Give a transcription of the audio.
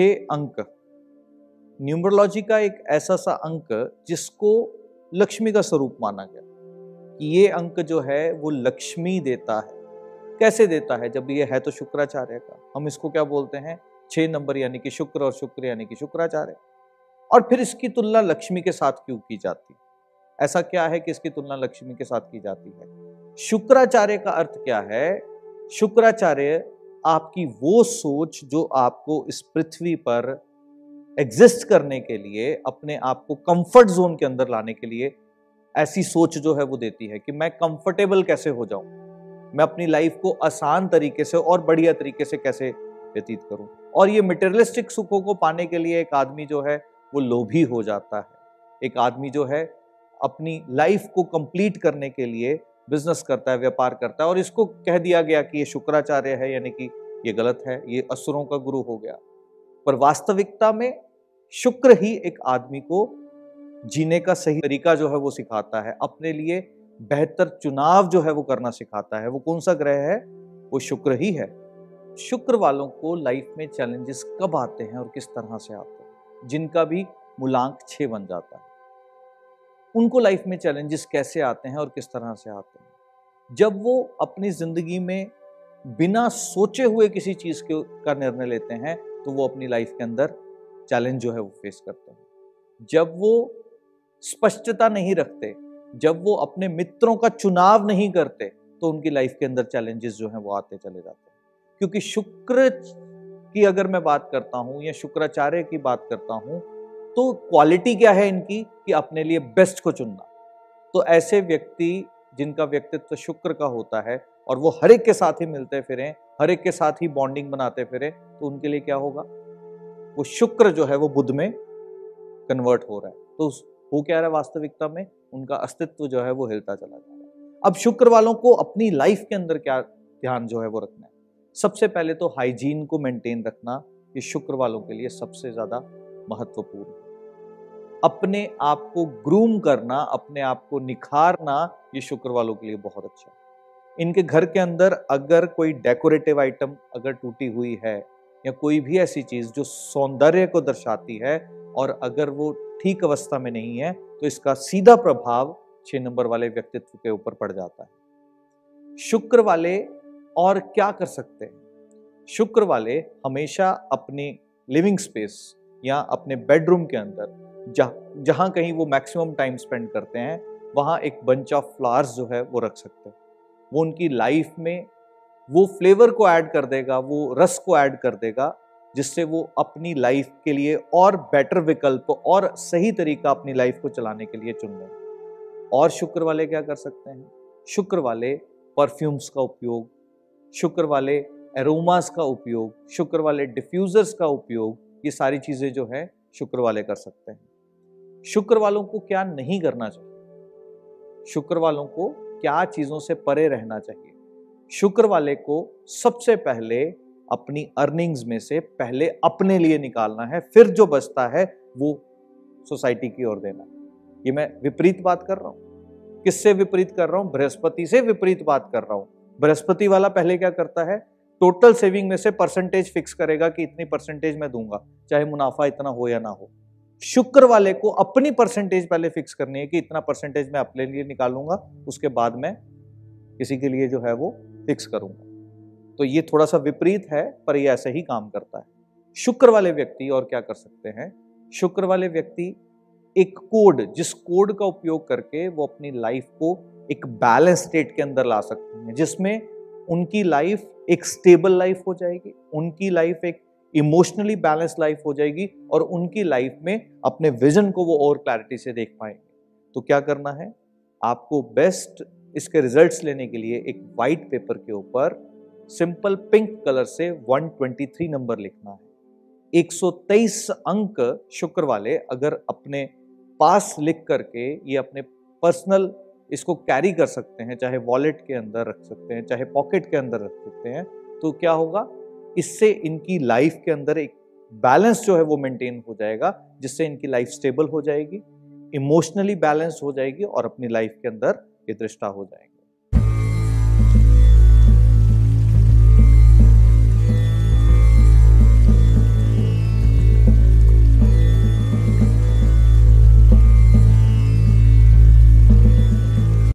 छ अंक। न्यूमरोलॉजी का एक ऐसा सा अंक जिसको लक्ष्मी का स्वरूप माना गया कि ये अंक जो है वो लक्ष्मी देता है। कैसे देता है? जब ये है तो शुक्राचार्य का। हम इसको क्या बोलते हैं? छह नंबर यानी कि शुक्र और शुक्र यानी कि शुक्राचार्य। और फिर इसकी तुलना लक्ष्मी के साथ क्यों की जाती? ऐसा क्या है कि इसकी तुलना लक्ष्मी के साथ की जाती है? शुक्राचार्य का अर्थ क्या है? शुक्राचार्य आपकी वो सोच जो आपको इस पृथ्वी पर एग्जिस्ट करने के लिए, अपने आप को कंफर्ट जोन के अंदर लाने के लिए ऐसी सोच जो है वो देती है कि मैं कंफर्टेबल कैसे हो जाऊँ? मैं अपनी लाइफ को आसान तरीके से और बढ़िया तरीके से कैसे व्यतीत करूँ? और ये मटेरियलिस्टिक सुखों को पाने के लिए एक आदमी जो है, वो लोभी हो जाता है। एक आदमी जो है, अपनी लाइफ को कंप्लीट करने के लिए बिज़नेस करता है, व्यापार करता है और इसको कह दिया गया कि ये शुक्राचार्य है, यानी कि ये गलत है, ये असुरों का गुरु हो गया। पर वास्तविकता में शुक्र ही एक आदमी को जीने का सही तरीका जो है वो सिखाता है। अपने लिए बेहतर चुनाव जो है वो करना सिखाता है। वो कौन सा ग्रह है? वो शुक्र ही है। शुक्र वालों को लाइफ में चैलेंजेस कब आते हैं और किस तरह से आते हैं? जिनका भी मूलांक छः बन जाता है। उनको लाइफ में चैलेंजेस कैसे आते हैं और किस तरह से आते हैं? जब वो अपनी ज़िंदगी में बिना सोचे हुए किसी चीज़ के, का निर्णय लेते हैं तो वो अपनी लाइफ के अंदर चैलेंज जो है वो फेस करते हैं। जब वो स्पष्टता नहीं रखते, जब वो अपने मित्रों का चुनाव नहीं करते तो उनकी लाइफ के अंदर चैलेंजेस जो हैं वो आते चले जाते हैं। क्योंकि शुक्र की अगर मैं बात करता हूँ, या शुक्राचार्य की बात करता हूँ तो क्वालिटी क्या है इनकी? कि अपने लिए बेस्ट को चुनना। तो ऐसे व्यक्ति जिनका व्यक्तित्व शुक्र का होता है और वो हर एक के साथ ही मिलते फिरे, हर एक के साथ ही बॉन्डिंग बनाते फिरे तो उनके लिए क्या होगा? वो शुक्र जो है, वो बुद्ध में कन्वर्ट हो रहा है। तो हो क्या रहा है वास्तविकता में? उनका अस्तित्व जो है, वो हिलता चला जा रहा है। अब शुक्र वालों को अपनी लाइफ के अंदर क्या ध्यान जो है, वो रखना है। सबसे पहले तो हाइजीन को मेंटेन रखना, ये शुक्र वालों के लिए सबसे ज़्यादा महत्वपूर्ण है। अपने आप को ग्रूम करना, अपने आप को निखारना, ये शुक्र वालों के लिए बहुत अच्छा है। इनके घर के अंदर अगर कोई डेकोरेटिव आइटम अगर टूटी हुई है या कोई भी ऐसी चीज़ जो सौंदर्य को दर्शाती है और अगर वो ठीक अवस्था में नहीं है तो इसका सीधा प्रभाव छह नंबर वाले व्यक्तित्व के ऊपर पड़ जाता है। शुक्र वाले और क्या कर सकते हैं? शुक्र वाले हमेशा अपनी लिविंग स्पेस या अपने बेडरूम के अंदर, जहाँ जहाँ कहीं वो मैक्सिमम टाइम स्पेंड करते हैं, वहाँ एक बंच ऑफ़ फ्लावर्स जो है वो रख सकते हैं। वो उनकी लाइफ में वो फ्लेवर को ऐड कर देगा, वो रस को ऐड कर देगा, जिससे वो अपनी लाइफ के लिए और बेटर विकल्प और सही तरीका अपनी लाइफ को चलाने के लिए चुन लें। और शुक्र वाले क्या कर सकते हैं? शुक्र वाले परफ्यूम्स का उपयोग, शुक्र वाले एरोमास का उपयोग, शुक्र वाले डिफ्यूजर्स का उपयोग, ये सारी चीज़ें जो है, शुक्र वाले कर सकते हैं। शुक्र वालों को क्या नहीं करना चाहिए? शुक्र वालों को क्या चीज़ों से परे रहना चाहिए? शुक्र वाले को सबसे पहले अपनी अर्निंग्स में से पहले अपने लिए निकालना है, फिर जो बचता है वो सोसाइटी की ओर देना है। ये मैं विपरीत बात कर रहा हूँ। किससे विपरीत कर रहा हूँ? बृहस्पति से विपरीत बात कर रहा हूँ। बृहस्पति वाला पहले क्या करता है? टोटल सेविंग में से परसेंटेज फिक्स करेगा कि इतनी परसेंटेज मैं दूँगा, चाहे मुनाफा इतना हो या ना हो। शुक्र वाले को अपनी परसेंटेज पहले फिक्स करनी है कि इतना परसेंटेज मैं अपने लिए निकालूँगा, उसके बाद मैं किसी के लिए जो है वो फिक्स करूँगा। तो ये थोड़ा सा विपरीत है, पर ये ऐसे ही काम करता है। शुक्र वाले व्यक्ति और क्या कर सकते हैं? शुक्र वाले व्यक्ति एक कोड जिस कोड का उपयोग करके वो अपनी लाइफ को एक बैलेंस स्टेट के अंदर ला सकते हैं, जिसमें उनकी लाइफ एक स्टेबल लाइफ हो जाएगी, उनकी लाइफ एक इमोशनली बैलेंस लाइफ हो जाएगी और उनकी लाइफ में अपने विजन को वो और क्लैरिटी से देख पाएँगे। तो क्या करना है? आपको बेस्ट इसके रिजल्ट्स लेने के लिए एक वाइट पेपर के ऊपर सिंपल पिंक कलर से 123 नंबर लिखना है। 123 अंक शुक्र वाले अगर अपने पास लिख करके ये अपने पर्सनल इसको कैरी कर सकते हैं, चाहे वॉलेट के अंदर रख सकते हैं, चाहे पॉकेट के अंदर रख सकते हैं तो क्या होगा? इससे इनकी लाइफ के अंदर एक बैलेंस जो है वो मेंटेन हो जाएगा, जिससे इनकी लाइफ स्टेबल हो जाएगी इमोशनली बैलेंस हो जाएगी और अपनी लाइफ के अंदर ये दृष्टा हो जाएँगे।